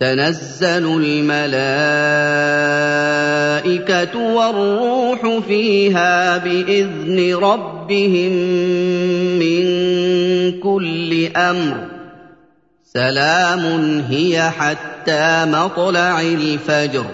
تَنَزَّلُ الْمَلَائِكَةُ وَالرُّوحُ فِيهَا بِإِذْنِ رَبِّهِم مِّن كُلِّ أَمْرٍ ۖ. سَلَامٌ هِيَ حَتَّىٰ مَطْلَعِ الْفَجْرِ.